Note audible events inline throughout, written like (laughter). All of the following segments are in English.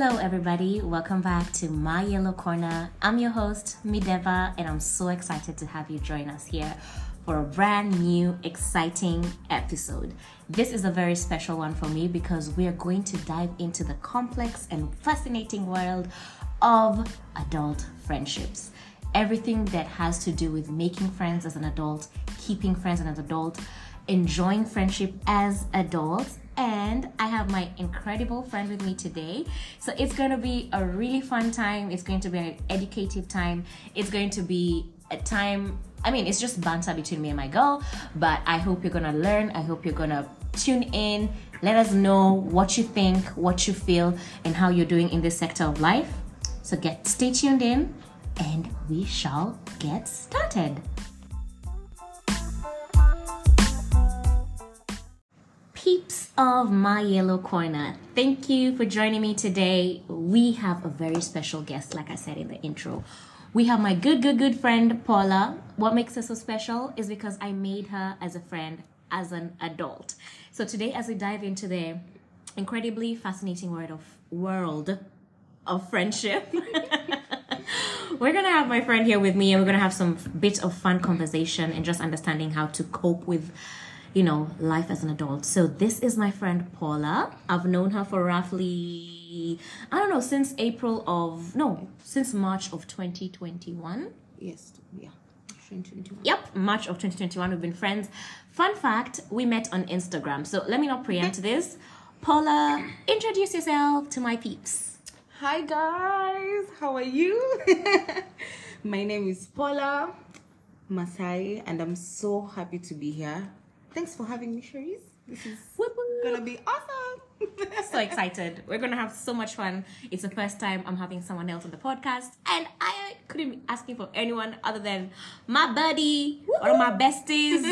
Hello, everybody. Welcome back to My Yellow Corner. I'm your host, Mideva, and I'm so excited to have you join us here for a brand new, exciting episode. This is a very special one for me because we are going to dive into the complex and fascinating world of adult friendships. Everything that has to do with making friends as an adult, keeping friends as an adult, enjoying friendship as adults, and I have my incredible friend with me today. So it's going to be a really fun time. It's going to be an educative time. It's going to be a time, I mean, it's just banter between me and my girl, but I hope you're going to learn. I hope you're going to tune in. Let us know what you think, what you feel, and how you're doing in this sector of life. So get stay tuned in and we shall get started. Peeps of my yellow corner. Thank you for joining me today. We have a very special guest like i said in the intro. We have my good good good friend paula. What makes her so special is because i made her as a friend as an adult. So today as we dive into the incredibly fascinating world of world of friendship (laughs) we're gonna have my friend here with me and we're gonna have some bit of fun conversation and just understanding how to cope with you know, life as an adult. So this is my friend Paula. I've known her for roughly, I don't know, since April of, no, since March of 2021. Yes, yeah. 2021. Yep, March of 2021. We've been friends. Fun fact, we met on Instagram. So let me not preempt this. Paula, introduce yourself to my peeps. Hi guys, how are you? (laughs) My name is Paula Masai, and I'm so happy to be here. Thanks for having me, Cherise. This is Whoop, whoop. gonna be awesome. so excited. We're gonna have so much fun. It's the first time I'm having someone else on the podcast, and I couldn't be asking for anyone other than my buddy or my besties.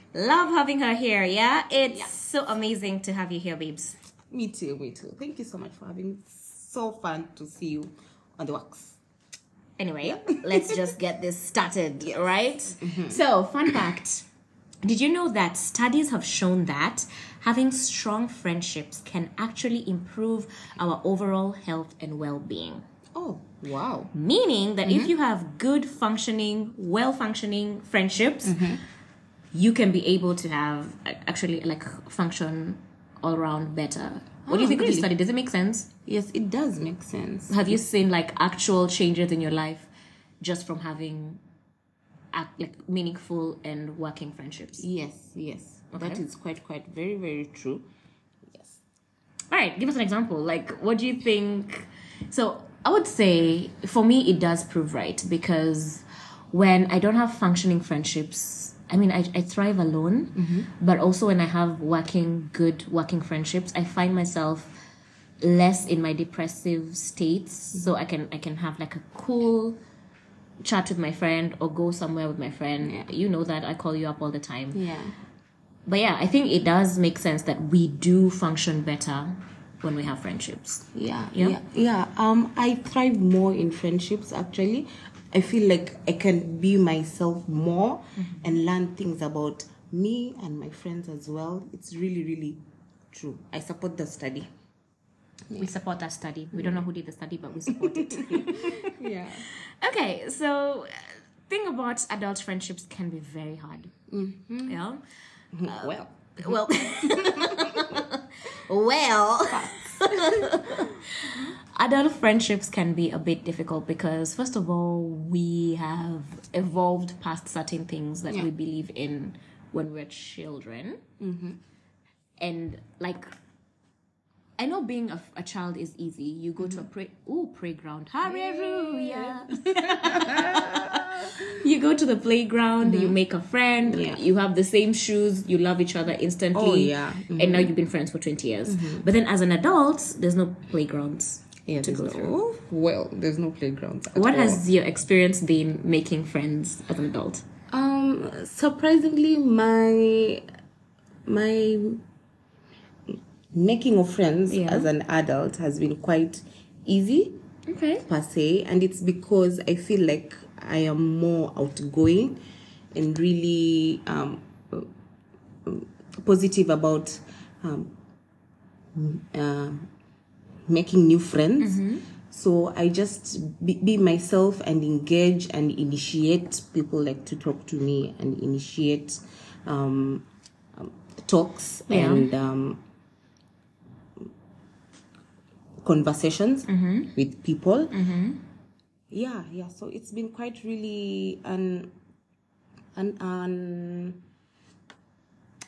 (laughs) Love having her here. Yeah, it's Yeah. so amazing to have you here, babes. me too, me too. Thank you so much for having me. So fun to see you on the wax. Anyway, let's just get this started, (laughs) right? Mm-hmm. So, fun fact. Did you know that studies have shown that having strong friendships can actually improve our overall health and well-being? Oh, wow. meaning that if mm-hmm. you have good functioning well functioning friendships mm-hmm. you can be able to have actually like function all around better what do you Oh, think of this study does it make sense Yes, it does make sense. have you seen like actual changes in your life just from having ac- like meaningful and working friendships Yes, yes. That Okay. is quite, quite very, very true. Yes. all right give us an example like what do you think so i would say for me it does prove right because when i don't have functioning friendships i mean i, I thrive alone mm-hmm. but also when i have working good working friendships i find myself less in my depressive states mm-hmm. so i can i can have like a cool chat with my friend or go somewhere with my friend Yeah. you know that i call you up all the time Yeah. but yeah, I think it does make sense that we do function better when we have friendships. Yeah, Yeah? yeah, yeah. Um, I thrive more in friendships. Actually, I feel like I can be myself more and learn things about me and my friends as well. It's really, really true. I support the study. We support that study. We don't know who did the study, but we support it. (laughs) Yeah. okay, so uh, thing about adult friendships can be very hard. Mm-hmm. Yeah. Uh, well, Well. (laughs) well. (laughs) adult friendships can be a bit difficult because first of all we have evolved past certain things that we believe in when we're children mm-hmm. and like I know being a, a child is easy. You go to a mm-hmm. pray ooh playground. Hallelujah. (laughs) (laughs) you go to the playground, you mm-hmm. make a friend, Yeah. you have the same shoes, you love each other instantly. Oh, yeah. Mm-hmm. And now you've been friends for 20 years. But then as an adult, there's no playgrounds yeah. to go no, through. well, there's no playgrounds. At What all. has your experience been making friends as an adult? Um, surprisingly, my my making of friends Yeah. as an adult has been quite easy Okay. per se, and it's because I feel like I am more outgoing and really um, positive about um, uh, making new friends. So I just be, be myself and engage and initiate people like to talk to me and initiate um, um, talks Yeah. and conversations with people. Yeah, yeah. So it's been quite really an an an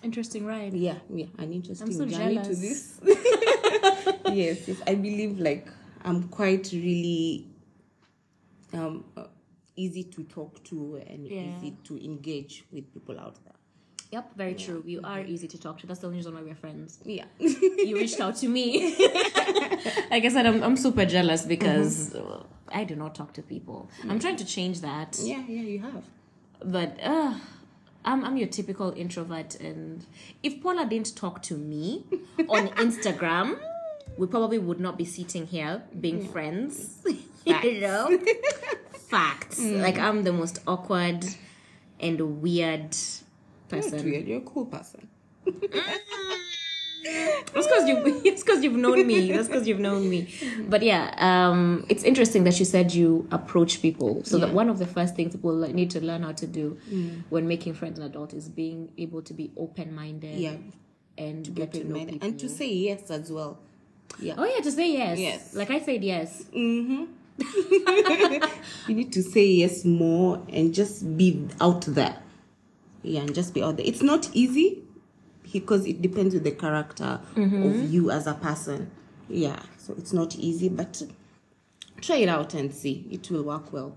Interesting, ride. yeah yeah an interesting so journey jealous. to this. (laughs) (laughs) yes, yes. I believe like I'm quite really um uh, easy to talk to and Yeah. easy to engage with people out there. Yep, very true. You are easy to talk to. That's the only reason why we're friends. Yeah. (laughs) you reached out to me. (laughs) like I said, I'm, I'm super jealous because uh, I do not talk to people. I'm trying to change that, yeah, yeah, you have. but uh, I'm, I'm your typical introvert. And if Paula didn't talk to me (laughs) on Instagram, we probably would not be sitting here being friends. you know? Facts. Like I'm the most awkward and weird Person. weird. You're a cool person. That's because you. It's (laughs) because you've known me. That's because you've known me. But yeah, um, it's interesting that you said you approach people. So that one of the first things people need to learn how to do when making friends an adult is being able to be open minded. Yeah. and to get to know people. And to say yes as well. Yeah. oh yeah, to say yes. Yes. Like I said yes. Mhm. (laughs) You need to say yes more and just be out there. Yeah, and just be out there. It's not easy because it depends with the character of you as a person. Yeah, so it's not easy, but try it out and see. It will work well.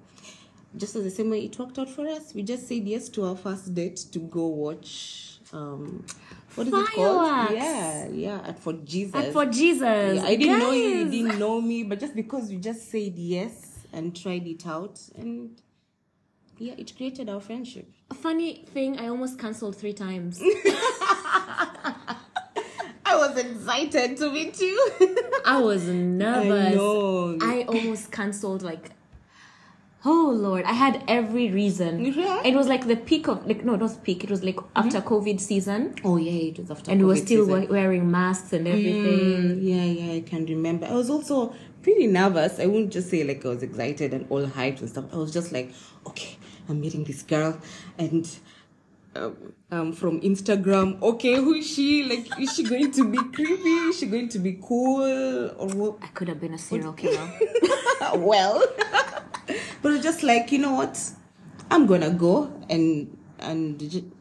Just as the same way it worked out for us, we just said yes to our first date to go watch. Um, what is it called? Yeah, yeah, at Fort Jesus. And Fort Jesus, Yeah, I didn't know you, you didn't know me, but just because we just said yes and tried it out, and yeah, it created our friendship. A funny thing, I almost cancelled three times. (laughs) I was excited to meet you. I was nervous. know. I almost cancelled like oh lord i had every reason Yeah. it was like the peak of like no not peak it was like after covid season oh yeah, it was after. and we were still season. wearing masks and everything Mm, yeah, yeah, I can remember. I was also pretty nervous. I wouldn't just say like I was excited and all hyped and stuff. I was just like, okay, I'm meeting this girl, and um, um, from Instagram. Okay, who is she? Like, is she going to be creepy? Is she going to be cool? Or what? i could have been a serial killer (laughs) well, but just like you know what, I'm gonna go and and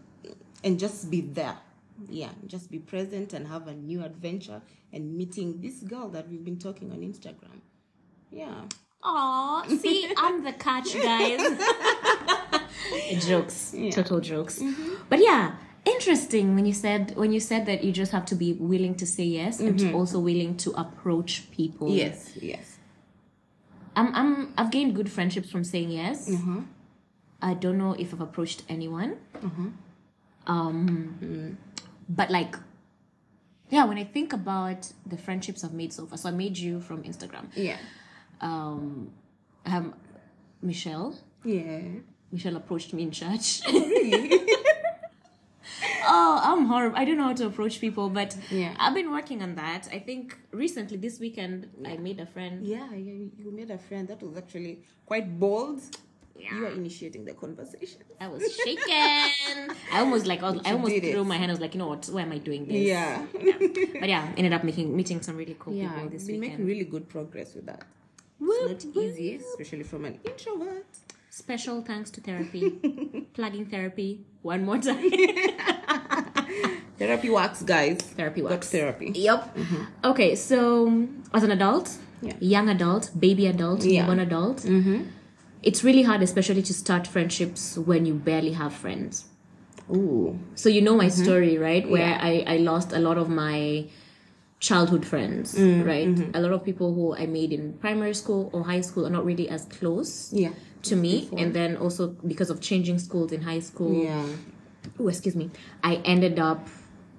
and just be there. Yeah, just be present and have a new adventure and meeting this girl that we've been talking on Instagram. Yeah. Aw, see i'm the catch guys (laughs) jokes total jokes mm-hmm. but yeah interesting when you said when you said that you just have to be willing to say yes and to also willing to approach people Yes. Yes. I'm, I'm I've gained good friendships from saying yes. Uh-huh. I don't know if I've approached anyone. Uh-huh. Um, mm-hmm. but like, yeah, when I think about the friendships I've made so far, so I made you from Instagram. Yeah. Um, um, Michelle. Yeah. Michelle approached me in church. (laughs) (laughs) oh, I'm horrible. I don't know how to approach people, but Yeah. I've been working on that. I think recently, this weekend, I made a friend. Yeah. yeah you made a friend that was actually quite bold. Yeah. You are initiating the conversation. I was shaken. I almost like I, was, I almost did it. threw my hand. I was like, you know what? Why am I doing this? Yeah. But yeah, ended up making meeting some really cool Yeah. people this been making really good progress with that. Whoop, It's not easy, especially from an introvert. Special thanks to therapy. (laughs) Plugging therapy one more time. (laughs) Therapy works, guys. therapy Got works. therapy. Yep. Mm-hmm. Okay, so as an adult, Yeah. young adult, baby adult, Yeah. newborn adult, mm-hmm. it's really hard, especially to start friendships when you barely have friends. Ooh. So you know my mm-hmm. story, right? Where Yeah. I, I lost a lot of my childhood friends, mm, right? Mm-hmm. A lot of people who I made in primary school or high school are not really as close Yeah. to me. And then also because of changing schools in high school, Yeah. oh, excuse me, I ended up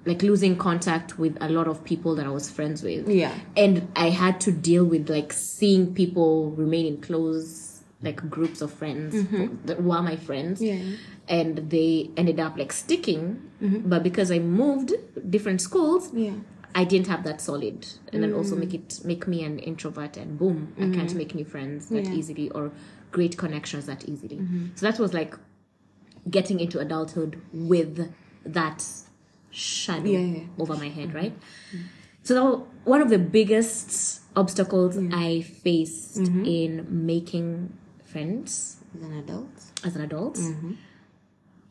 like losing contact with a lot of people that I was friends with. Yeah. And I had to deal with like seeing people remain in close like groups of friends mm-hmm. that were my friends. Yeah. And they ended up like sticking. Mm-hmm. But because I moved different schools, Yeah. I didn't have that solid, and then also make mm. it make me an introvert, and boom, I can't mm-hmm. make new friends that Yeah. easily or great connections that easily. Mm-hmm. So that was like getting into adulthood with that shadow Yeah, yeah. over my head, mm-hmm. right? So that was one of the biggest obstacles I faced in making friends As an adult. as an adult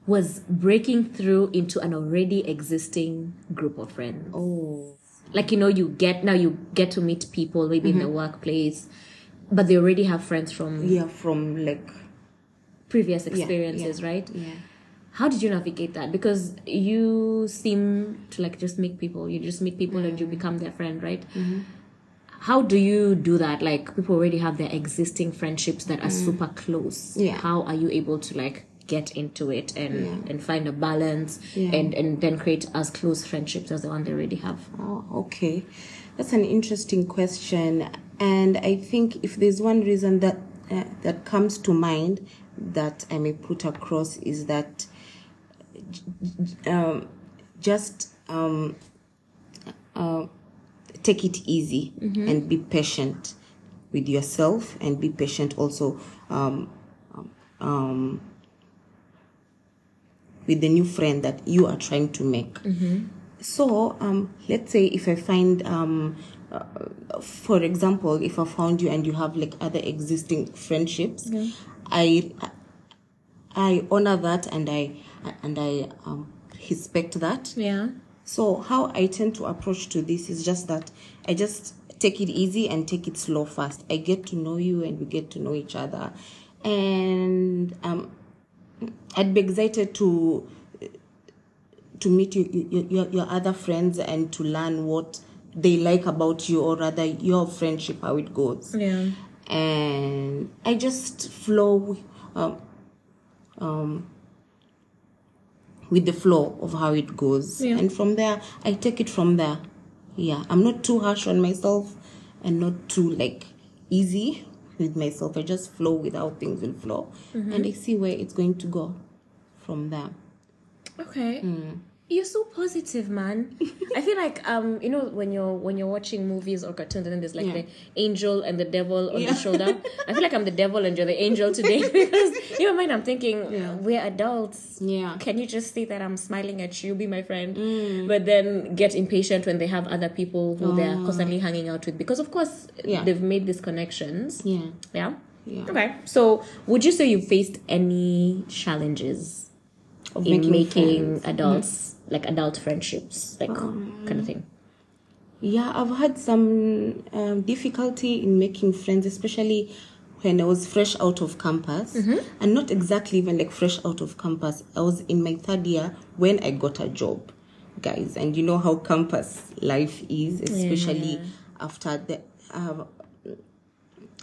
was breaking through into an already existing group of friends. Oh. Like you know, you get now you get to meet people maybe in the mm-hmm. workplace, but they already have friends from Yeah, from like previous experiences, yeah, right? Yeah. How did you navigate that? Because you seem to like just meet people. You just meet people and you mm. become their friend, right? Mm-hmm. How do you do that? Like people already have their existing friendships that are mm. super close. Yeah. How are you able to like get into it and Yeah. and find a balance Yeah. and and then create as close friendships as the one they already have? Oh, okay. That's an interesting question, and I think if there's one reason that uh, that comes to mind that I may put across is that um, just um, uh, take it easy and be patient with yourself and be patient also um, um, um, with the new friend that you are trying to make. So, um, let's say if I find, um, uh, for example, if I found you and you have like other existing friendships, I I honor that and I and I um, respect that. Yeah. So how I tend to approach to this is just that I just take it easy and take it slow first. I get to know you and we get to know each other, and um, I'd be excited to to meet you, your, your, your other friends and to learn what they like about you or rather your friendship how it goes Yeah. and I just flow um, um, with the flow of how it goes, Yeah. and from there I take it from there. Yeah, I'm not too harsh on myself, and not too like easy with myself. I just flow with how things will flow, mm-hmm. and I see where it's going to go from there. Okay. Mm. You're so positive, man. I feel like um, you know, when you're when you're watching movies or cartoons, and then there's like Yeah. the angel and the devil on Yeah. the shoulder. I feel like I'm the devil and you're the angel today (laughs) because in my mind I'm thinking Yeah. we're adults. Yeah. Can you just see that I'm smiling at you, be my friend? But then get impatient when they have other people who they're constantly hanging out with because of course Yeah. they've made these connections. Yeah. Yeah. Yeah. Okay. So would you say you faced any challenges Of in making making, adults like adult friendships like kind of thing. Yeah, I've had some um, difficulty in making friends, especially when I was fresh out of campus, and not exactly even like fresh out of campus. I was in my third year when I got a job, guys, and you know how campus life is, especially after the. Uh,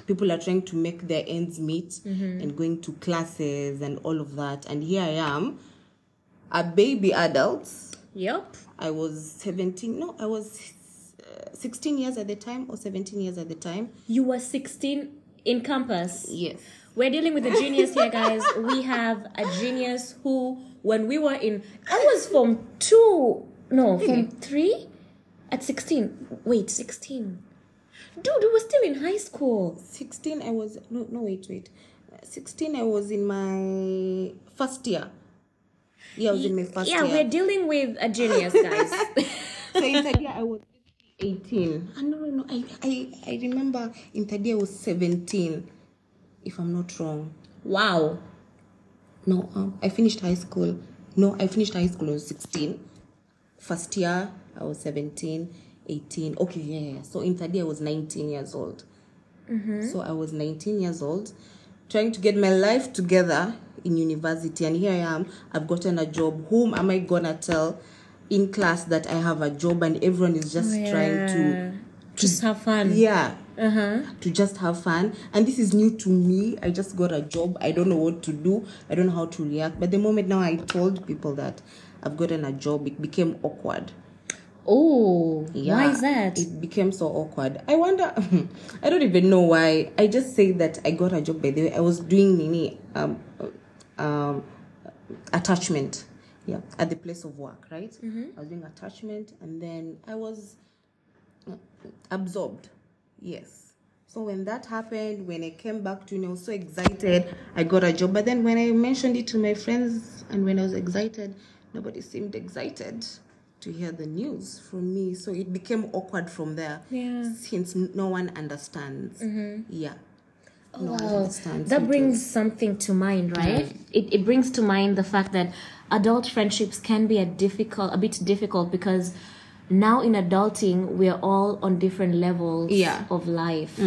people are trying to make their ends meet and going to classes and all of that. And here i am a baby adult yep I was 17. No, I was uh, 16 years at the time or 17 years at the time. you were 16 in campus Yes. we're dealing with a genius here guys (laughs) we have a genius who when we were in i was from two no from three at 16 wait 16 dude we were still in high school 16, I was. No, no, wait, wait. Uh, 16, I was in my first year. Yeah, I was in my first yeah year. we're dealing with a genius guys (laughs) so in third year, I was 18. Ah, no, no, no. I, I, I remember in third year, I was 17, if I'm not wrong. wow No, um, I finished high school. No, I finished high school, I was 16. First year, I was 17, 18. Okay, yeah, yeah. So in third year, I was 19 years old. So I was 19 years old, trying to get my life together in university. And here I am, I've gotten a job. Whom am I gonna tell in class that I have a job and everyone is just trying to just have fun. Yeah. Uh-huh. To just have fun. And this is new to me. I just got a job. I don't know what to do. I don't know how to react. But the moment now i told people that i've gotten a job it became awkward. Oh, yeah. why is that? it became so awkward. I wonder (laughs) i don't even know why. I just say that i got a job by the way. I was doing nini um um attachment yeah at the place of work right? I was doing attachment and then i was uh, absorbed yes. So when that happened when i came back to i was so excited i got a job. But then when i mentioned it to my friends and when i was excited nobody seemed excited to hear the news from me. So it became awkward from there Yeah. since no one understands. Yeah. no one Wow. That it brings something to mind, right? It, it brings to mind the fact that adult friendships can be a difficult, a bit difficult because now in adulting we're all on different levels Yeah. of life.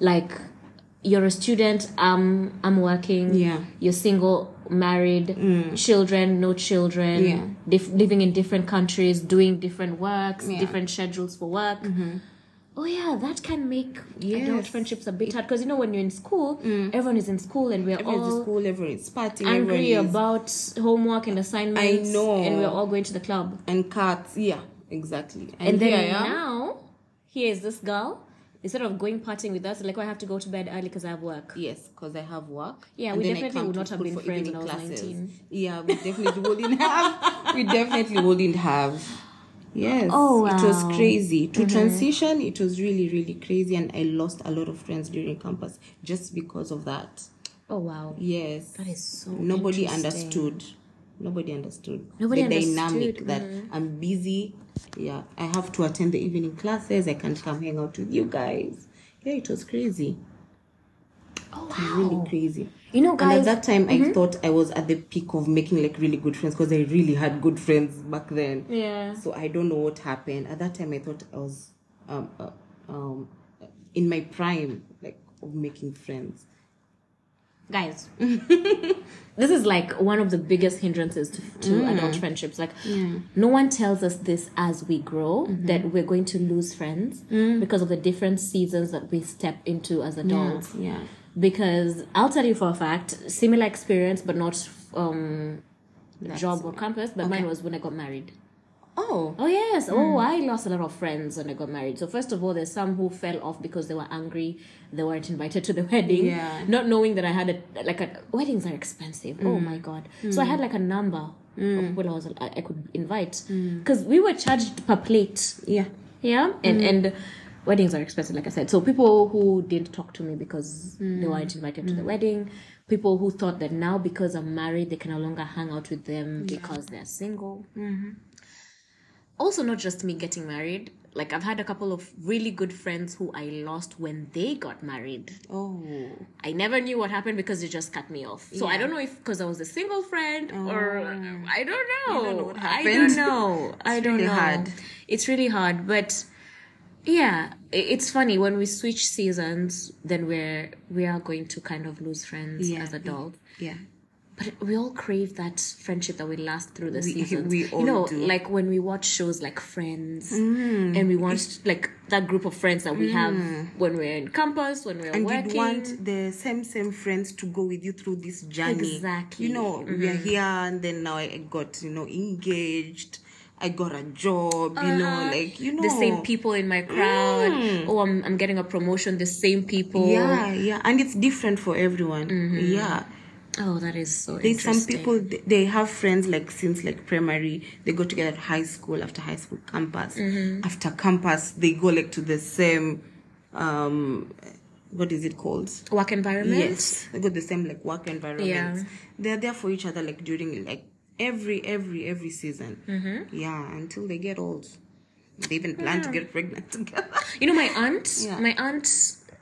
Like you're a student, um, I'm working. Yeah. You're single, married, children, no children. Yeah. Dif- living in different countries, doing different works, Yeah. different schedules for work. Oh yeah, that can make adult friendships a bit hard because you know when you're in school, mm. everyone is in school and we're Everyone's all in school, everyone is partying, angry is about homework and assignments. I know. and we're all going to the club. and cats. Yeah, exactly. And then I am. now, here is this girl. Instead of going partying with us, like, oh, I have to go to bed early because I have work. Yes, because I have work. Yeah, And we definitely would not have been friends when I was 19. Yeah, we definitely wouldn't (laughs) have. We definitely wouldn't have. Yes. Oh, It was wow. Mm-hmm. crazy. To transition, it was really, really crazy. And I lost a lot of friends during campus just because of that. Oh wow, Yes. that is so. Nobody understood. Nobody understood. Nobody the understood, dynamic that I'm busy. Yeah, I have to attend the evening classes. I can't come hang out with you guys. Yeah, it was crazy. Oh Really crazy. You know, guys. And at that time, I thought I was at the peak of making like really good friends because I really had good friends back then. yeah. So I don't know what happened. At that time, I thought I was um, uh, um, in my prime, like of making friends. guys (laughs) this is like one of the biggest hindrances to, to adult friendships like no one tells us this as we grow that we're going to lose friends because of the different seasons that we step into as adults Yeah. Because i'll tell you for a fact similar experience but not um job or campus but mine was when i got married Oh. Oh yes. Oh, hmm. I lost a lot of friends when I got married. So first of all, there's some who fell off because they were angry. They weren't invited to the (laughs) wedding. Yeah. Not knowing that I had a like a weddings are expensive. Oh hmm. my god. Hmm. So I had like a number of people I was I, I could invite because we were charged per plate. Yeah. Yeah, and and weddings are expensive, like I said. So people who didn't talk to me because they mm. weren't invited to the mm. wedding, people who thought that now because I'm married they can no longer hang out with them because they're single. Mm-hmm. Also, not just me getting married. Like I've had a couple of really good friends who I lost when they got married. Oh. I never knew what happened because they just cut me off. So I don't know if because I was a single friend or oh. I don't know. don't know what I don't know. (laughs) I don't really know. hard. It's really hard, but yeah, it's funny when we switch seasons. Then we're we are going to kind of lose friends Yeah. as adults. Yeah. But we all crave that friendship that we last through the We- (laughs) seasons. we all you know, do. like when we watch shows like Friends, mm. and we watch like that group of friends that we mm. have when we're in campus, when we're and working. you'd want the same same friends to go with you through this journey Exactly. you know we are mm-hmm. here and then now i got you know engaged i got a job you know like you know Uh-huh. the same people in my crowd. Oh, I'm, I'm getting a promotion. The same people. yeah yeah and it's different for everyone yeah Oh, that is so there's some people they have friends like since like primary they go together at high school after high school campus Mm-hmm. after campus they go like to the same um what is it called work environment. Yes, they got the same like work environment. Yeah. They're there for each other like during like every every every season. Mm-hmm. Yeah, until they get old. They even plan to get pregnant (laughs) together. You know, my aunt. Yeah. My aunt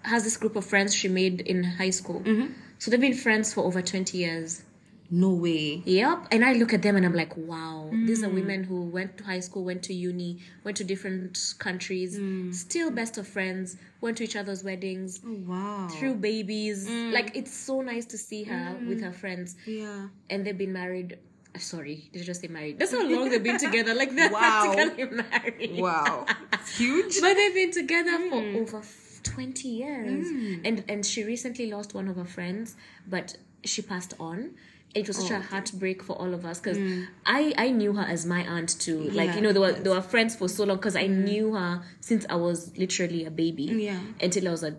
has this group of friends she made in high school. Mm-hmm. So they've been friends for over twenty years. No way. Yep. And I look at them and I'm like, wow, these Mm. are women who went to high school, went to uni, went to different countries, Mm. still best of friends, went to each other's weddings, Oh, wow. threw babies. Mm. Like it's so nice to see her with her friends. Yeah. And they've been married. Sorry, did I just say married? That's how long they've been together. Like they're (laughs) Wow. practically married. Wow. It's huge. But they've been together for Mm. over 20 years. And and she recently lost one of her friends, but she passed on. It was such Oh, a heartbreak for all of us because I, I knew her as my aunt too. Like, Mm. You know, they were, they were friends for so long because I knew her since I was literally a baby Yeah. until I was a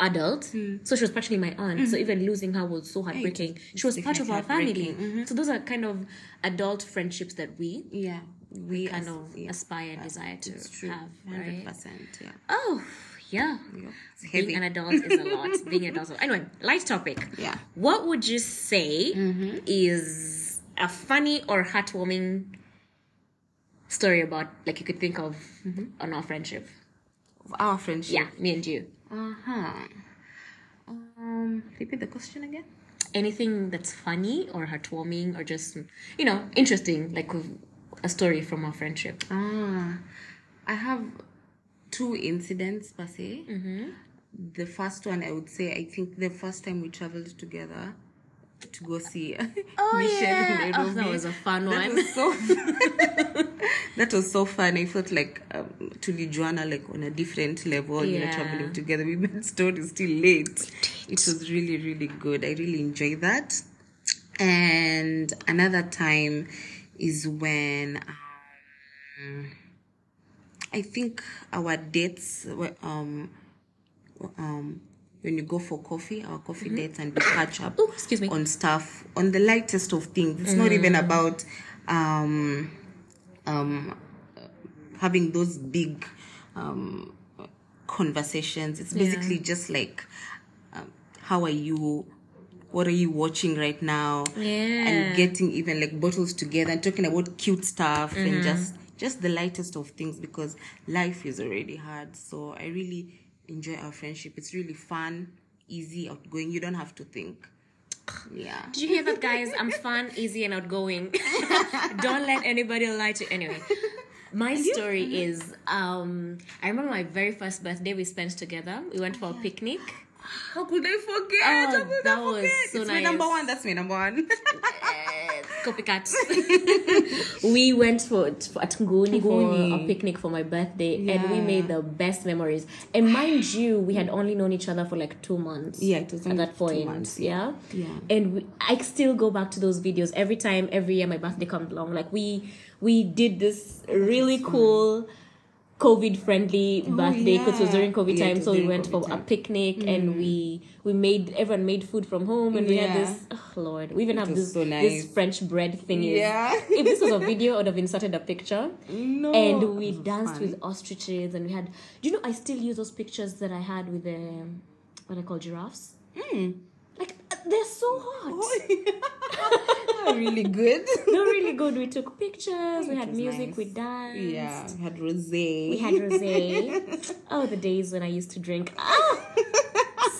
adult, hmm. so she was practically my aunt. So mm-hmm. even losing her was so heartbreaking. She was part of our family. heartbreaking. So those are kind of adult friendships that we Yeah. We kind of yeah. aspire and desire to have, Hundred right? percent. Yeah. Oh, yeah. It's (laughs) Being an adult is a lot. Being an adult. Anyway, light topic. Yeah. What would you say mm-hmm. is a funny or heartwarming story about, like you could think of mm-hmm. on our friendship? Our friendship. Yeah, me and you. Uh huh. Um. Repeat the question again. Anything that's funny or heartwarming or just, you know, interesting, like a story from our friendship. Ah, I have two incidents per se. The first one, I would say, I think the first time we traveled together to go see (laughs) Oh, Michelle yeah. Oh, that was a fun That one. was so (laughs) (laughs) that was so fun. I felt like um, Tulijuana like on a different level. You know, traveling together. We made stories till late. It was really really good. I really enjoyed that. And another time is when um, I think our dates were um um when you go for coffee, our coffee dates and we catch up Oh, excuse me. on stuff on the lightest of things. It's not even about um um having those big um conversations. It's basically just like um, how are you? What are you watching right now? Yeah. And getting even like bottles together and talking about cute stuff and just just the lightest of things because life is already hard. So I really enjoy our friendship. It's really fun, easy, outgoing. You don't have to think. Yeah. Did you hear that, guys? I'm fun, easy, and outgoing. (laughs) Don't let anybody lie to you. anyway. My story is um I remember my very first birthday we spent together. We went for a picnic. How could I forget? Oh, How could that I was forget? so it's my number one. That's my number one. (laughs) Copycat. (laughs) we went for, for at Nguni for a picnic for my birthday and we made the best memories. And mind you, we had only known each other for like two months. Yeah, it was at that point. months, Yeah. Yeah. And we, I still go back to those videos every time, every year my birthday comes along. Like we we did this really cool COVID friendly birthday because it was Oh, during COVID Yeah, time. was So we during went for COVID a time. Mm. picnic and we we made everyone made food from home and we had this oh Lord. We even have this so this. French bread thingy. Yeah. if this was a video, I would have inserted a picture. No. And we danced fun. with ostriches and we had do you know I still use those pictures that I had with the what I call giraffes? Hmm. They're so hot. (laughs) Oh, really good. (laughs) They're really good. We took pictures, we had music, nice. we danced. Yeah, we had rosé. We had rosé. (laughs) oh, the days when I used to drink. Ah,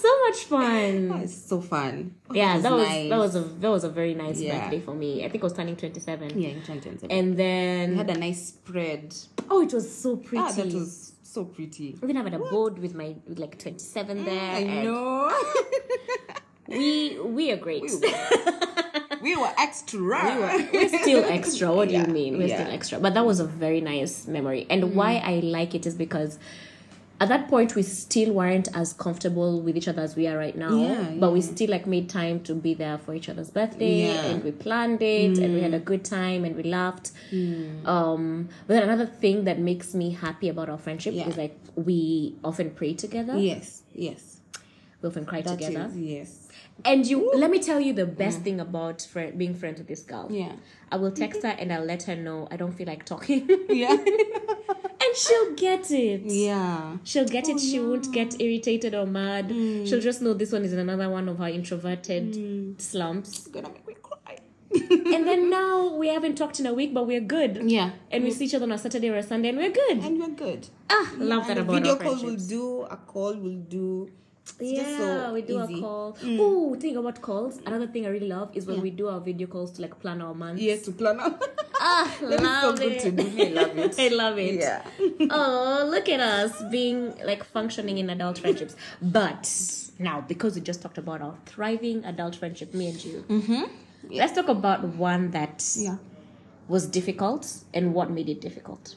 so much fun. It's so fun. Yeah, that was nice. that was a that was a very nice Yeah. birthday for me. I think I was turning twenty seven. yeah, in 2017. And then we had a nice spread. oh, it was so pretty. Ah, that was so pretty. we even had a board with my with like twenty seven there. I and know. We we are great. (laughs) we were extra. we were, we're still extra. What do Yeah, you mean? We're yeah. still extra. But that was a very nice memory. And mm. why I like it is because at that point we still weren't as comfortable with each other as we are right now. Yeah, but we still like made time to be there for each other's birthday Yeah. and we planned it and we had a mm. good time and we laughed. Mm. Um but then another thing that makes me happy about our friendship Yeah. is like we often pray together. Yes, yes. We often cry That together. is- yes. And you let me tell you the best thing about being friends with this girl. Yeah. I will text her and I'll let her know I don't feel like talking. Yeah. (laughs) and she'll get it. yeah. She'll get it. She won't get irritated or mad. She'll just know this one is another one of her introverted slumps. It's gonna make me cry. (laughs) and then (laughs) now we haven't talked in a week, but we're good. Yeah. And we see each other on a Saturday or a Sunday and we're good. And we're good. ah, love that And a about video our call will do, a call will do. It's Yeah, so we do easy. Mm. a call. Oh, think about calls. Another thing I really love is when we do our video calls to like plan our month. Yes, to plan out. (laughs) Ah, so love good it. to do. I love it. (laughs) I love it. Yeah. (laughs) oh, look at us being like functioning in adult friendships. But now, because we just talked about our thriving adult friendship, me and you, mm-hmm. let's talk about one that Yeah. was difficult and what made it difficult.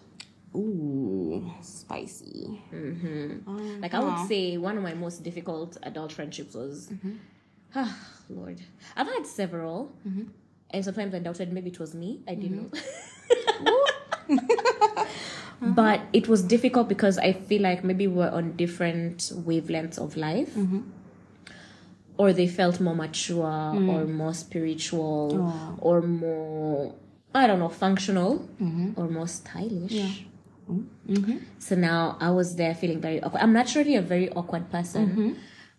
Ooh, spicy. Mm-hmm. Um, like I would say, one of my most difficult adult friendships was, mm-hmm. (sighs) ah, Lord, I've had several, mm-hmm. and sometimes I doubted maybe it was me. I didn't know. (laughs) Uh-huh. but it was difficult because I feel like maybe we're on different wavelengths of life. Or they felt more mature mm. or more spiritual or more, I don't know, functional or more stylish. Mm-hmm. So now I was there feeling very awkward. I'm naturally a very awkward person. Mm-hmm.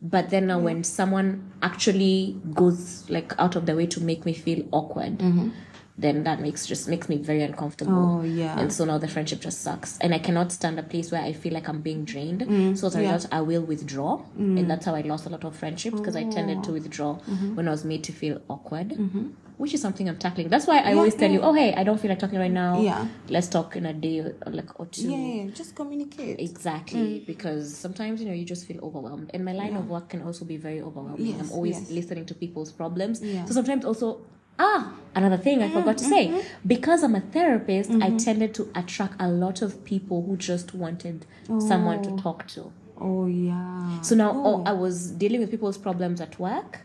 But then now when someone actually goes like out of the way to make me feel awkward, mm-hmm. Then that makes just makes me very uncomfortable. Oh, yeah. And so now the friendship just sucks. And I cannot stand a place where I feel like I'm being drained. Mm, so as a yeah. result, I will withdraw. Mm. And that's how I lost a lot of friendships because I tended to oh. withdraw mm-hmm. when I was made to feel awkward. Mm-hmm. Which is something I'm tackling. That's why I always tell you, oh hey, I don't feel like talking right now. Yeah. Let's talk in a day or, like or two. Yeah, yeah, just communicate. Exactly, mm. because sometimes you know you just feel overwhelmed, and my line of work can also be very overwhelming. Yes, I'm always yes. listening to people's problems, Yeah. so sometimes also ah another thing I forgot to say mm-hmm. because I'm a therapist, I mm-hmm. tended to attract a lot of people who just wanted someone to oh. talk to. Oh yeah. So now oh, oh, I was dealing with people's problems at work,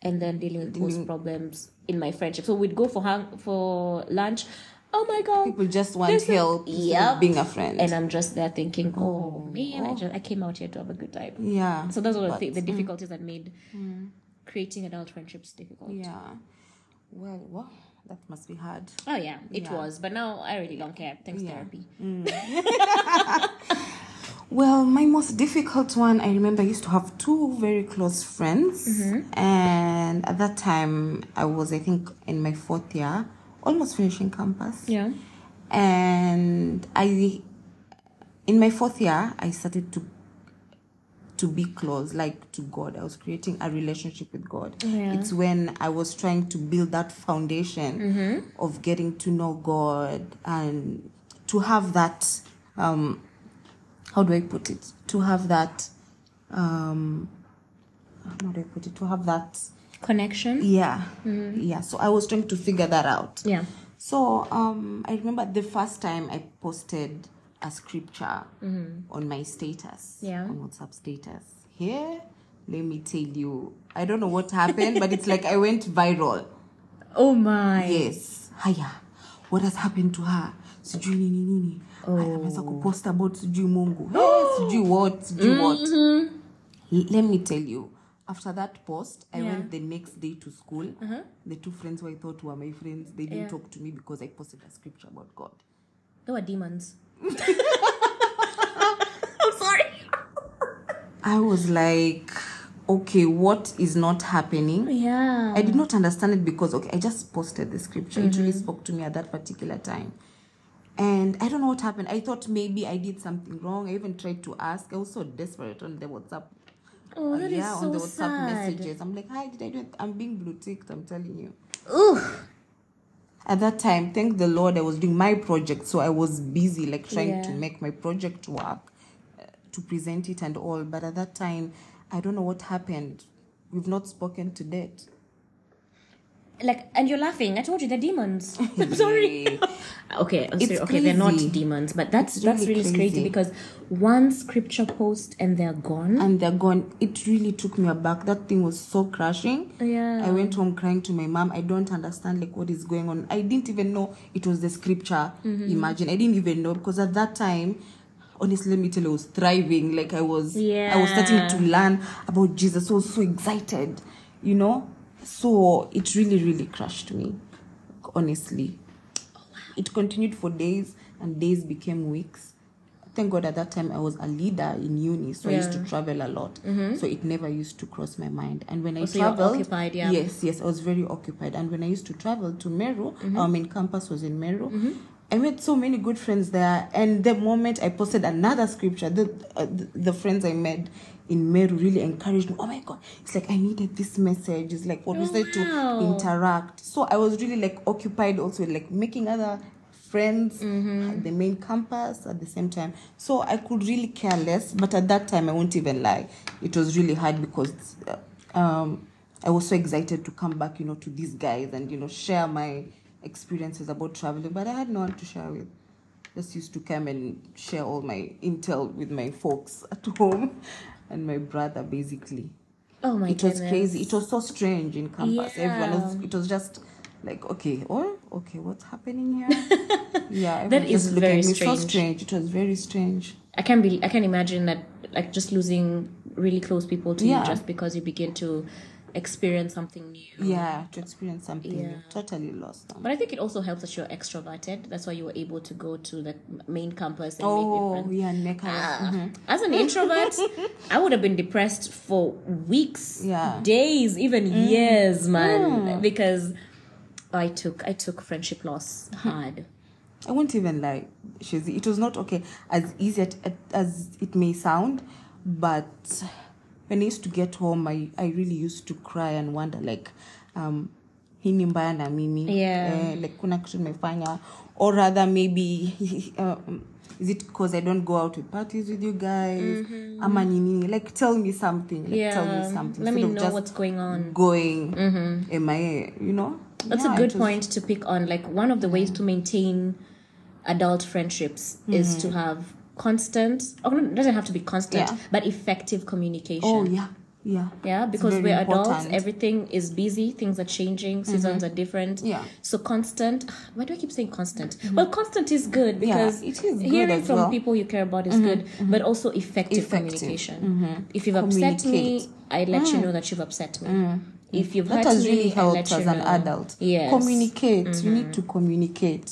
and then dealing with people's problems in my friendship. So we'd go for hang- for lunch. Oh my god! People just want There's help Yep. being a friend. and I'm just there thinking, oh, oh man, I just I came out here to have a good time. yeah. So those are the, the mm. difficulties that made mm. creating adult friendships difficult. Yeah. Well, well, that must be hard. Oh yeah, it Yeah. was, but now I really don't care. Thanks Yeah. therapy. Mm. (laughs) Well, my most difficult one, I remember I used to have two very close friends. Mm-hmm. And at that time, I was, I think, in my fourth year, almost finishing campus. Yeah. And I, in my fourth year, I started to to be close, like to God. I was creating a relationship with God. Yeah. It's when I was trying to build that foundation of getting to know God and to have that um how do I put it? To have that um how do I put it? To have that Connection. yeah. Yeah. So I was trying to figure that out. Yeah. So um, I remember the first time I posted a scripture mm-hmm. on my status, Yeah. on WhatsApp status. Here, let me tell you, I don't know what happened, but it's like I went viral. (laughs) Oh my. Yes. Haya, what has happened to her? Sijui nini nini. Haya, oh. ameweza kupost about sijui Mungu. (gasps) Hey, sijui what, sijui what. Mm-hmm. Let me tell you. After that post, I Yeah. went the next day to school. Uh-huh. The two friends who I thought were my friends, they didn't Yeah. talk to me because I posted a scripture about God. They were demons. I'm (laughs) sorry. I was like, okay, what is not happening? Yeah. I did not understand it because okay, I just posted the scripture. It Mm-hmm. really spoke to me at that particular time. And I don't know what happened. I thought maybe I did something wrong. I even tried to ask. I was so desperate on the WhatsApp. Oh, that is yeah, so on the WhatsApp sad. messages. I'm like, hi, did I do it? I'm being blue ticked, I'm telling you. Ooh. At that time, thank the Lord, I was doing my project, so I was busy, like trying to make my project work, uh, to present it and all. But at that time, I don't know what happened. We've not spoken to date. Like, and you're laughing. I told you they're demons. (laughs) I'm sorry. okay, I'm sorry. okay, they're not demons, but that's It's that's really really crazy crazy. because one scripture post and they're gone. and they're gone. It really took me aback. That thing was so crushing. Yeah. I went home crying to my mom. I don't understand like what is going on. I didn't even know it was the scripture. Mm-hmm. Imagine I didn't even know because at that time, honestly, let me tell you, I was thriving. Like I was, yeah. I was starting to learn about Jesus. I was so excited, you know. So it really, really crushed me. Honestly, it continued for days, and days became weeks. Thank God at that time I was a leader in uni, so I used to travel a lot. So it never used to cross my mind. And when I Oh, traveled, occupied, yeah. yes, yes, I was very occupied. And when I used to travel to Meru, Mm-hmm. our main campus was in Meru. I made so many good friends there. And the moment I posted another scripture, the uh, the, the friends I made in Meru really encouraged me. Oh my God, it's like I needed this message. It's like what we Oh, said to interact. So I was really like occupied also like making other friends Mm-hmm. at the main campus at the same time. So I could really care less. But at that time, I won't even lie. It was really hard because uh, um, I was so excited to come back, you know, to these guys and, you know, share my experiences about traveling. But I had no one to share with. Just used to come and share all my intel with my folks at home and my brother, basically oh my it was goodness. crazy. It was so strange in campus. Everyone was. It was just like okay, or okay, what's happening here? (laughs) yeah, That is just very at me. So strange. strange. It was very strange. I can't be I can't imagine that like just losing really close people to Yeah. you just because you begin to experience something new. Yeah, to experience something Yeah. new. Totally lost. them. But I think it also helps that you're extroverted. That's why you were able to go to the main campus and make Oh, friends. yeah, neck Ah, As an introvert, (laughs) I would have been depressed for weeks, Yeah. Mm. days, even years, man, because I took I took friendship loss hard. I won't even lie, Shizzy. It was not okay as easy as it may sound, but when I used to get home, I, I really used to cry and wonder like, um, hii ni mbaya na mimi Yeah. eh, like kuna kitu nimefanya or rather maybe um, (laughs) is it because I don't go out with parties with you guys ama ni nini like tell me something like, tell me Mm-hmm. Something let me instead of know just what's going on. going MIA you know That's Yeah, a good was- point to pick on. Like one of the ways to maintain adult friendships is to have constant. Or it doesn't have to be constant, Yeah. but effective communication. oh yeah yeah Yeah, because we're adults, important. Mm-hmm. everything is busy, things are changing, seasons are different. Yeah. So constant. Why do I keep saying constant? Well, constant is good Mm-hmm. Yeah, because it is good hearing from well. Mm-hmm. people you care about is good, but also effective, Effective. Mm-hmm. communication. If you've upset me, I let you know that you've upset me. If you've Mm. that has really I helped as an know. adult Yes. Mm-hmm. communicate you need to communicate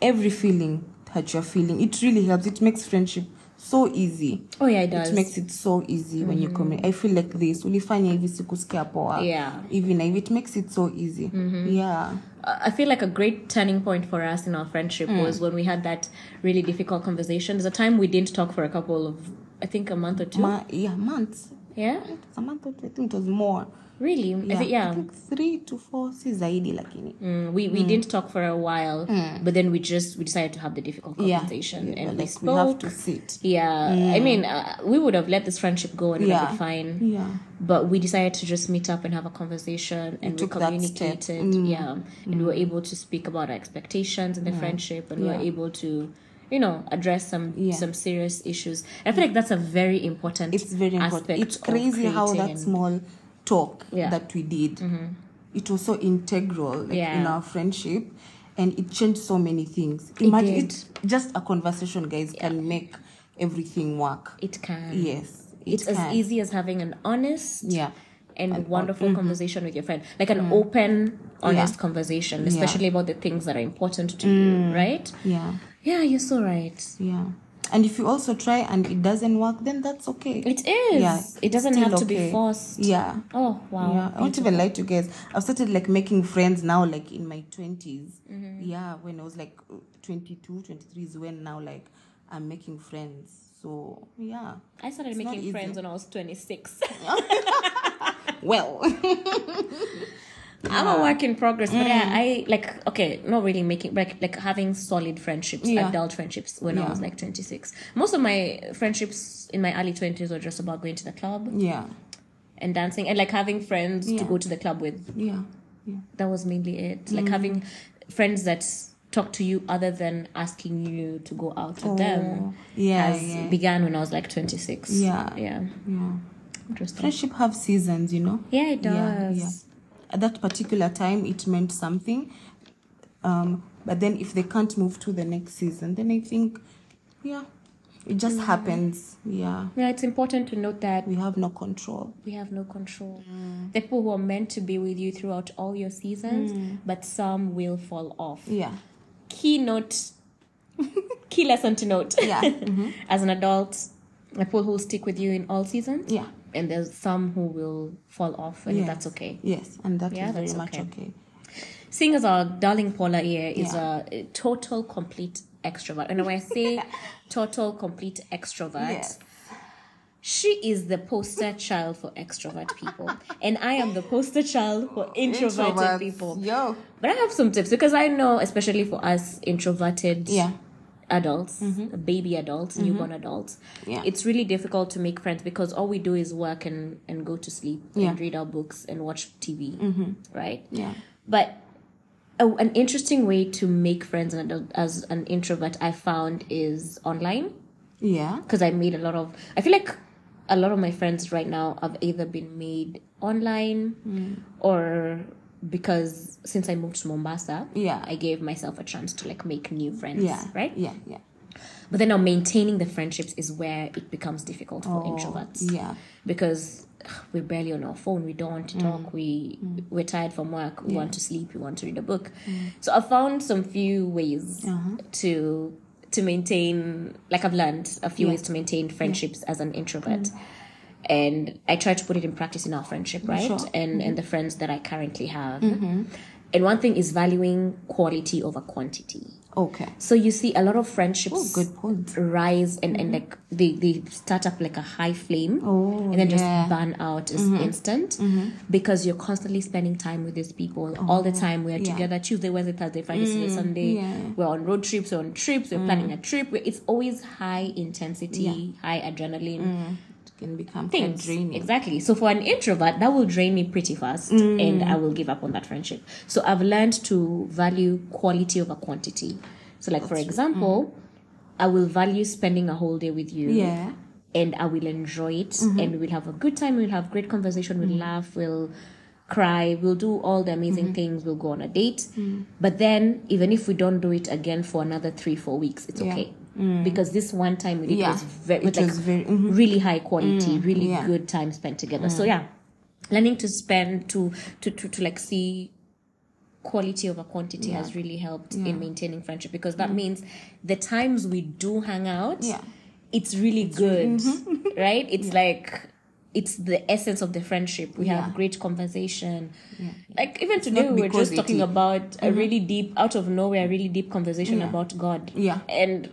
every feeling that you're feeling. It really helps. It makes friendship so easy. Oh yeah, it does. it makes it so easy when you come in. i feel like this. Ulifanya hivi sikusikia poa. Yeah. na hivi it makes it so easy. Yeah. I feel like a great turning point for us in our friendship Mm. was when we had that really difficult conversation. There's a time we didn't talk for a couple of, I think, a month or two. Ma- yeah months. Yeah, It was a month or two, i think it was more really. Yeah, think, yeah. Three to four si zaidi lakini Mm, we we didn't talk for a while, but then we just we decided to have the difficult Mm. yeah, conversation yeah, and we like spoke. we have to sit yeah, I mean, uh, we would have let this friendship go and it Yeah. been fine. yeah But we decided to just meet up and have a conversation, and we took that. Mm. communicated. Yeah, and we were able to speak about our expectations in the friendship, and we were able to, you know, address some Yeah. some serious issues. I feel like that's a very important. it's very important aspect it's crazy how that small talk Yeah. Mm-hmm. that we did. It was so integral like, in our friendship and it changed so many things. Imagine it just a conversation guys can make everything work. It can. yes it It's as easy as having an honest. yeah. and wonderful conversation with your friend. Like an open honest Yeah. conversation especially about the things that are important to you right? Yeah. Yeah you're so right. Yeah and if you also try and it doesn't work then that's okay. It is. Yeah it doesn't have to be forced. Yeah. Oh wow. Yeah, I won't even lie to you guys. I've started like making friends now, like in my 20s. Mm-hmm. Yeah, when I was like 22, 23 is when now like I'm making friends. So, yeah. i started It's making friends when i was 26 (laughs) Well, (laughs) i'm a ah. work in progress but yeah mm. i like okay not really making like like having solid friendships Yeah. adult friendships when i Yeah. was like 26 most of my friendships in my early 20s were just about going to the club yeah, and dancing and like having friends to Yeah. go to the club with yeah, yeah. that was mainly it like mm. having friends that talk to you other than asking you to go out with them Oh, yeah, has yeah. began when i was like 26 Yeah. yeah Yeah. interesting Friendship have seasons, you know? yeah it does Yeah, yeah. At that particular time, it meant something. Um, but then if they can't move to the next season, then I think, yeah, it just Mm-hmm. happens. Yeah. Yeah, it's important to note that We have no control. we have no control. Mm. The people who are meant to be with you throughout all your seasons, Mm. but some will fall off. Yeah. key Keynote, (laughs) key lesson to note. Yeah. (laughs) Mm-hmm. As an adult, the people who will stick with you in all seasons, Yeah. And there's some who will fall off, and Yes. that's okay. Yes, and that is Yeah, very that's much okay. okay. Seeing as our darling Paula here is Yeah. a, a total, complete extrovert, and when I say (laughs) total, complete extrovert, Yes. she is the poster child for extrovert people, and I am the poster child for introverted Introverts. people. Yo. But I have some tips because I know, especially for us introverted Yeah. Adults, baby adults, newborn adults, Mm-hmm. Yeah. it's really difficult to make friends because all we do is work and, and go to sleep Yeah. Mm-hmm. and read our books and watch TV, right? Yeah. But a, an interesting way to make friends an adult, as an introvert I found is online Yeah. because I made a lot of. I feel like a lot of my friends right now have either been made online or because since I moved to Mombasa, Yeah. I gave myself a chance to like make new friends, yeah right? yeah yeah But then now maintaining the friendships is where it becomes difficult for introverts. Oh, yeah Because we're barely on our phone. We don't want Mm. to talk. We we're tired from work. We want to sleep. We want to read a book. Mm. So I found some few ways Uh-huh. to to maintain. Like I've learned a few Yeah. ways to maintain friendships as an introvert. And I try to put it in practice in our friendship, right? Sure. Mm-hmm. And and mm-hmm. the friends that I currently have. Mm-hmm. And one thing is valuing quality over quantity. okay So you see a lot of friendships Oh, good point. rise and, and mm-hmm. like they, they start up like a high flame Oh, and then just burn out as instant because you're constantly spending time with these people oh, all the time. We're yeah. together Tuesday, Wednesday, Thursday, Friday, Saturday, mm, Sunday. yeah. We're on road trips, we're on trips, we're planning mm. a trip. It's always high intensity, high adrenaline it can become things. draining Exactly. So for an introvert, that will drain me pretty fast mm. and I will give up on that friendship. So I've learned to value quality over quantity. So like for example, mm-hmm. I will value spending a whole day with you. yeah And I will enjoy it mm-hmm. and we'll have a good time, we'll have great conversation, we'll mm-hmm. laugh, we'll cry, we'll do all the amazing things, we'll go on a date. Mm. But then even if we don't do it again for another three, four weeks, it's Yeah. okay. Because this one time we did Yeah. was very It like was very- mhm. really high quality, really yeah. good time spent together. So yeah, learning to spend to to to, to like see quality over quantity has really helped in maintaining friendship because that means the times we do hang out, Yeah. it's really good, (laughs) right? It's like it's the essence of the friendship. We Yeah. have great conversation. Like even today we were just talking it- about a really deep, out of nowhere, really deep conversation Yeah. about God. Yeah. And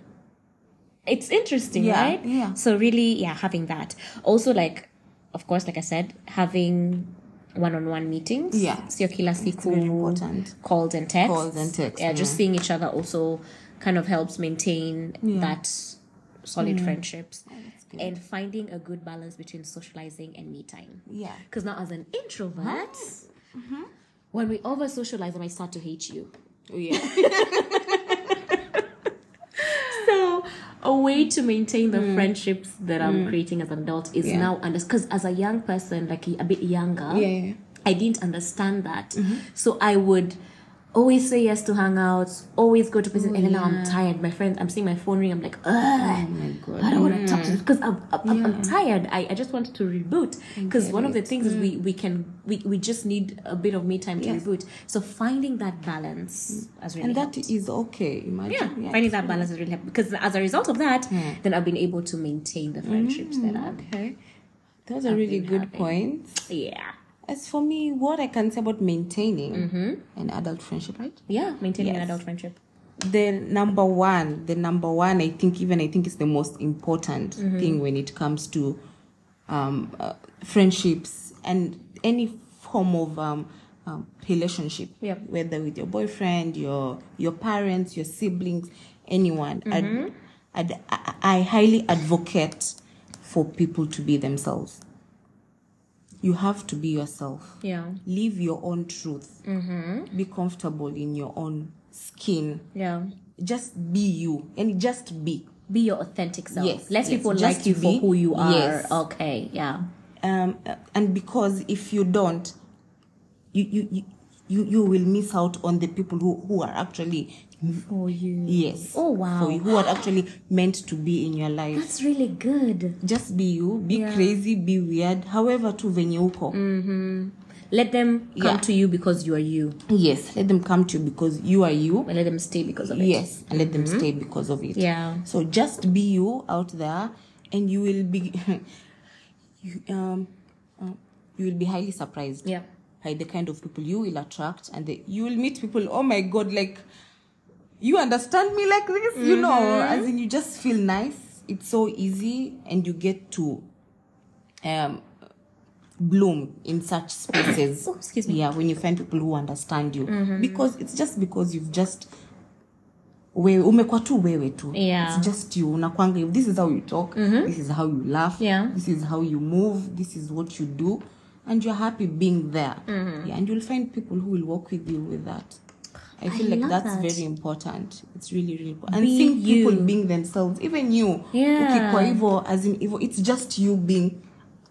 it's interesting, Yeah, right? yeah. So really, yeah, having that. Also, like, of course, like I said, having one-on-one meetings. Yeah. Sio kila siku important. calls and texts. Calls and texts, Yeah, just seeing each other also kind of helps maintain that solid mm. friendships. Oh, and finding a good balance between socializing and me time. yeah Because now, as an introvert, oh. mm-hmm. when we over socialize, I might start to hate you. Oh, yeah (laughs) So a way to maintain the mm. friendships that I'm mm. creating as an adult is Yeah. now under because as a young person, like a bit younger, Yeah, yeah. I didn't understand that. Mm-hmm. So I would always say yes to hangouts, always go to places, and then now I'm oh, tired. My friends, I'm seeing my phone ring. I'm like, ugh, oh my god I don't want to talk to because I'm, I'm, I'm tired. I, I just want to reboot because one of the things is we mm. we can we, we just need a bit of me time to Yes. reboot. So finding that balance mm. has really and that helped is okay imagine yeah, finding that balance is really helpful because as a result of that, then I've been able to maintain the friendships that mm, I've. okay those are really good having. points Yeah, as for me what i can say about maintaining Mm-hmm. an adult friendship right yeah, maintaining an adult friendship. the number one the number one i think even i think is the most important Mm-hmm. thing when it comes to um, uh, friendships and any form of um, um, relationship Yep. whether with your boyfriend your your parents your siblings anyone Mm-hmm. I'd, I'd, I, I highly advocate for people to be themselves you have to be yourself Yeah, live your own truth Mm-hmm. be comfortable in your own skin yeah. just be you and just be Be your authentic self. Yes, Let yes, people just like you for who you are. Yes. Okay, yeah. um and because if you don't you you you you, you will miss out on the people who, who are actually For you. yes Oh wow. for you, who are actually meant to be in your life That's really good. just be you be Yeah. crazy be weird however tu venye uko Let them come Yeah. to you because you are you. yes let them come to you because you are you And let them stay because of it. yes and let them stay because of it Yeah. so just be you out there and you will be (laughs) you, um, uh, you will be highly surprised Yeah. by the kind of people you will attract and the, you will meet people oh my god like you understand me like this you know Mm-hmm. as in you just feel nice it's so easy and you get to um bloom in such spaces Oh, excuse me. Mm-hmm. yeah when you find people who understand you because it's just because you've just wewe umekuwa tu wewe tu Yeah. it's just you unakwanga this is how you talk this is how you laugh Mm-hmm. Yeah. this is how you move this is what you do and you're happy being there Mm-hmm. yeah and you'll find people who will work with you with that i feel I like that's that. very important. It's really really important. And seeing people being themselves even you. Yeah. ukikuwa hivyo as in hivyo it's just you being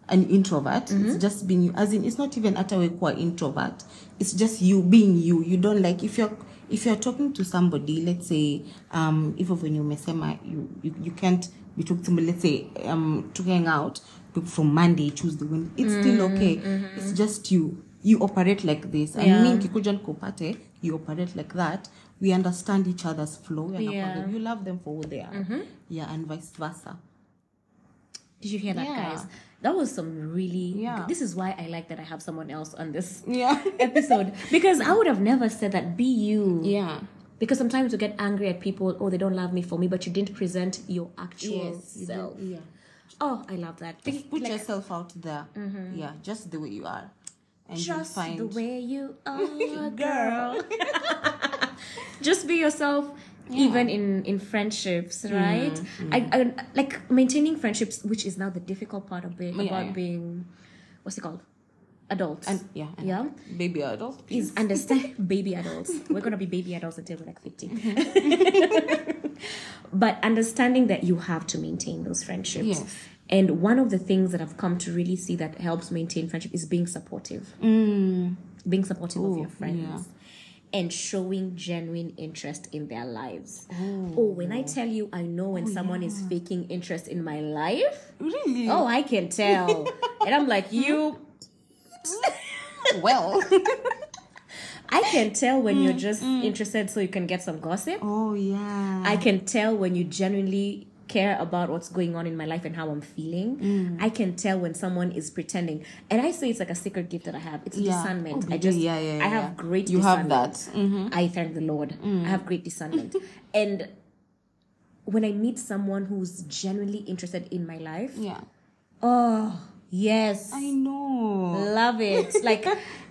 an introvert. It's just being you. As in it's not even hata wekuwa introvert. It's just you being you. You don't like if you're if you're talking to somebody let's say um hivyo venye umesema you, you, you can't be talking to somebody let's say um to hang out from monday tuesday when it's still okay. It's just you. You operate like this. And Yeah. me nkikuja nikupate you operate like that we understand each other's flow we understand Yeah. you love them for who they are mm-hmm. yeah and vice versa Did you hear that, Yeah. guys? That was some really. Yeah. This is why I like that I have someone else on this (laughs) yeah (laughs) episode because I would have never said that. Be you. yeah Because sometimes we get angry at people. Oh, they don't love me for me, but you didn't present your actual yes you self. do- yeah Oh, I love that. Think- put like, yourself out there mm-hmm. yeah just the way you are and just find the way you (laughs) are, girl. (laughs) just be yourself. Even in in friendships, right? Mm-hmm. I, I like maintaining friendships, which is now the difficult part of being Yeah, about yeah. being, what's it called, adults. and yeah and yeah, baby adult is understand (laughs) baby adults. We're gonna be baby adults until we're like fifty. but understanding that you have to maintain those friendships. Yes. And one of the things that I've come to really see that helps maintain friendship is being supportive. Mm. Being supportive of your friends. yeah. And showing genuine interest in their lives. Oh, when I tell you, I know when someone is faking interest in my life. really Oh, I can tell. (laughs) and I'm like, you (laughs) well (laughs) I can tell when you're just interested so you can get some gossip. oh yeah I can tell when you genuinely care about what's going on in my life and how I'm feeling. I can tell when someone is pretending. And I say it's like a secret gift that I have. It's Yeah. discernment. Oh, I just yeah, yeah, I have yeah. great You have discernment. that. Mm-hmm. I thank the Lord. I have great discernment. (laughs) and when I meet someone who's genuinely interested in my life, yeah oh yes. i know. Love it. (laughs) Like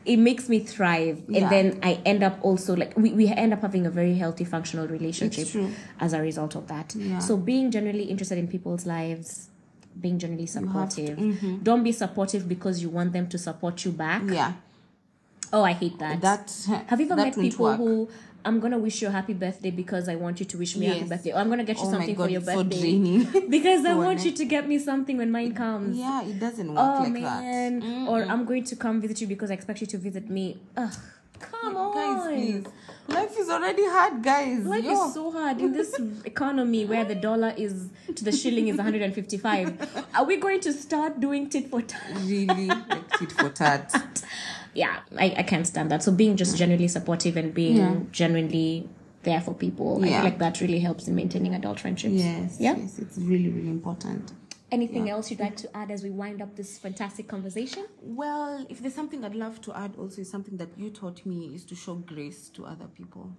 it makes me thrive. And then i end up also like we, we end up having a very healthy functional relationship as a result of that. Yeah. so being generally interested in people's lives being generally have to- supportive. mm-hmm. don't be supportive because you want them to support you back. Yeah oh i hate that. That have you ever met people work. who i'm gonna wish you a happy birthday because i want you to wish me a happy birthday or i'm gonna get you Oh something God, for your so birthday draining. (laughs) (laughs) because i want you to get me something when mine comes. Yeah it doesn't work oh like man that or i'm going to come visit you because i expect you to visit me. Ugh, come on. guys please. Life is already hard guys. Life Yo. is so hard in this (laughs) economy where the dollar is to the shilling is 155 are we going to start doing tit for tat? Really like tit for tat yeah I, I can't stand that. So being just genuinely supportive and being Yeah. genuinely there for people i feel like that really helps in maintaining adult friendships. Yes yeah. yes it's really really important. Anything else you'd like to add as we wind up this fantastic conversation? Well if there's something i'd love to add also is something that you taught me is to show grace to other people.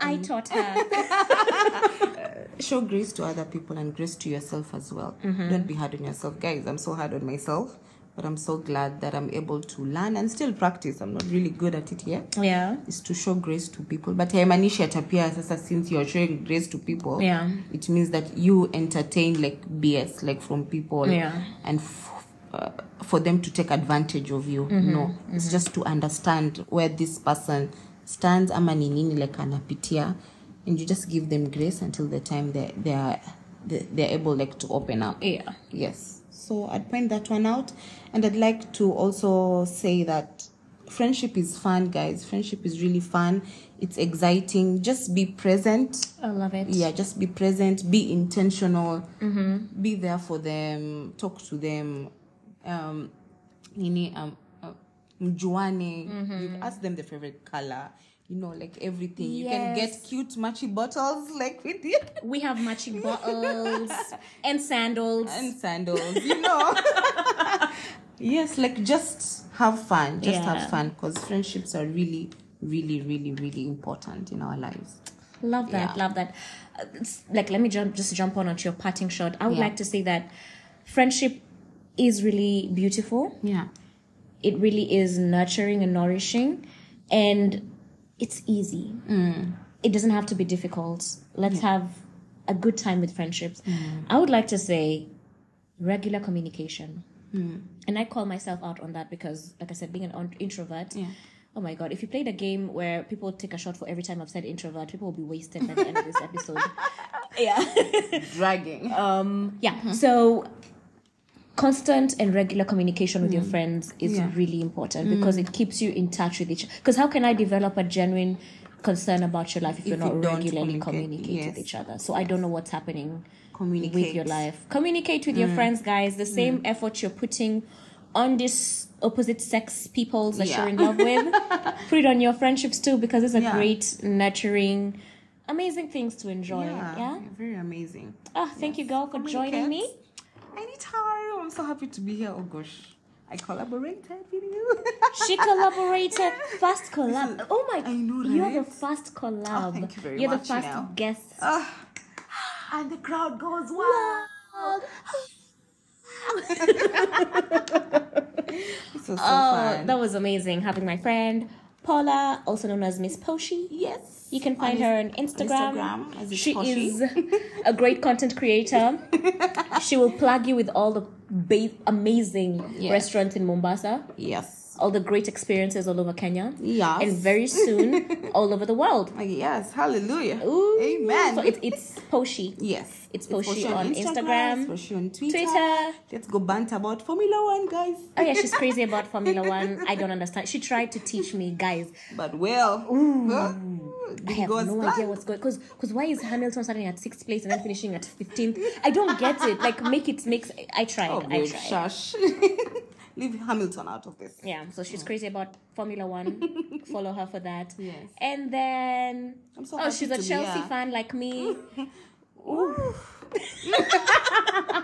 I Mm. taught her. (laughs) Show grace to other people and grace to yourself as well. Don't be hard on yourself, guys. I'm so hard on myself, but I'm so glad that I'm able to learn and still practice. I'm not really good at it yet. yeah It's to show grace to people, but I'm haimaanishi hata pia sasa since you're showing grace to people, Yeah. it means that you entertain like BS like from people, Yeah. and f- uh, for them to take advantage of you. Mm-hmm. No, it's just to understand where this person stands ama ni nini like anapitia and you just give them grace until the time they they are they're able like to open up yeah yes so i'd point that one out. And i'd like to also say that friendship is fun guys. Friendship is really fun. It's exciting. Just be present. I love it. Yeah just be present. Be intentional. Be there for them. Talk to them. Um nini um uh, mjuane. You ask them the favorite color you know like everything you can get cute matchy bottles like with you We have matching bottles (laughs) and sandals. and sandals you know (laughs) yes like just have fun just Yeah. have fun because friendships are really really really really important in our lives love that, Yeah. love that. Uh, like, let me jump, just jump on onto your parting shot. I would Yeah. like to say that friendship is really beautiful. yeah It really is nurturing and nourishing, and it's easy. Mm. It doesn't have to be difficult. Let's have a good time with friendships. Mm. I would like to say regular communication. Mm. And I call myself out on that because, like I said, being an introvert, Yeah. oh my God, if you played a game where people take a shot for every time I've said introvert, people will be wasted by the end of this episode. (laughs) Yeah. dragging (laughs) Um, yeah. Mm-hmm. So constant and regular communication with your friends is Mm. Yeah. Mm. really important because it keeps you in touch with each because how can i develop a genuine concern about your life if, you're not don't regularly communicate, communicating with each other so i don't know what's happening Communicate. with your life communicate with your Mm. friends guys the same effort you're putting on this opposite sex peoples that Yeah. you're in love with (laughs) put it on your friendships too because it's a Yeah. great nurturing amazing things to enjoy Yeah, yeah, very amazing. oh thank you girl for joining me Anytime. I'm so happy to be here. Oh gosh. I collaborated with you. She collaborated (laughs) first collab. Oh my! I know, right? You're the first collab. Oh, thank you very much. You're the first now. guest. Ah. and the crowd goes wild. (laughs) Was so Oh, fun. that was amazing having my friend Paula, also known as Miss Paushie. yes. You can find On her on Instagram. Instagram it's she is a great content creator. (laughs) she will plug you with all the ba- amazing Yes. restaurants in Mombasa, Yes. All the great experiences all over Kenya, Yes. and very soon (laughs) all over the world. Uh, yes. Hallelujah. Ooh. Amen. So it's it's Paushie. Yes. It's Paushie on Instagram, it's Paushie on Twitter. Twitter. Let's go bant about Formula One, guys. Oh yeah, she's crazy about (laughs) Formula One. I don't understand. She tried to teach me, guys. But well, huh? I have no idea what's going. Because because why is Hamilton starting at sixth place and then finishing at fifteenth? I don't get it. Like make it makes. I tried. Oh, I tried. shush. (laughs) Leave Hamilton out of this. Yeah, so she's crazy about Formula One. (laughs) Follow her for that. Yes. And then I'm so oh, she's a to be Chelsea fan like me. (laughs) Ooh. (laughs)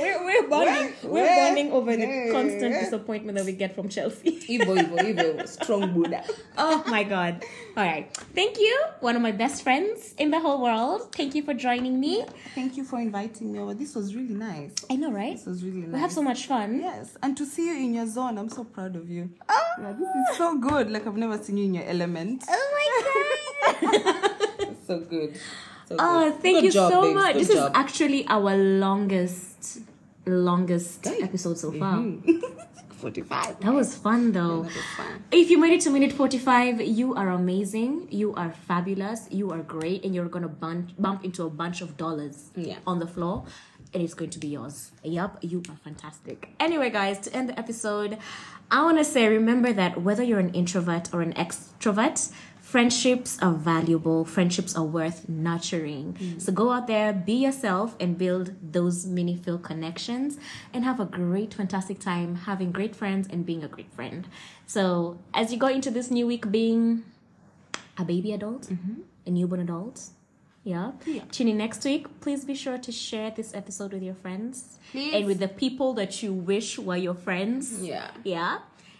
We're we're bonding. We're where- bonding over the constant disappointment that we get from Chelsea. Evil, evil, evil. Strong Buddha. Oh my god. All right. Thank you, one of my best friends in the whole world. Thank you for joining me. Thank you for inviting me over. This was really nice. I know, right? This was really nice. We have so much fun. Yes, and to see you in your zone, I'm so proud of you. Ah! Yeah, this is so good. Like I've never seen you in your element. Oh my god. (laughs) So good. So oh, thank Good you job, so babes. much. Good this job. is actually our longest longest Guy. episode so far. Mhm. (laughs) 45. That was fun though. That was fun. If you made it to minute 45, you are amazing. You are fabulous. You are great. And you're going to bump, bump into a bunch of dollars Yeah. on the floor. And it's going to be yours. Yup, you are fantastic. Anyway, guys, to end the episode, I want to say remember that whether you're an introvert or an extrovert, friendships are valuable. Friendships are worth nurturing. Mm. So go out there, be yourself, and build those meaningful connections and have a great, fantastic time having great friends and being a great friend. So as you go into this new week being a baby adult, mm-hmm. a newborn adult, yeah. Yeah. Tune in next week. Please be sure to share this episode with your friends Please. and with the people that you wish were your friends. Yeah. Yeah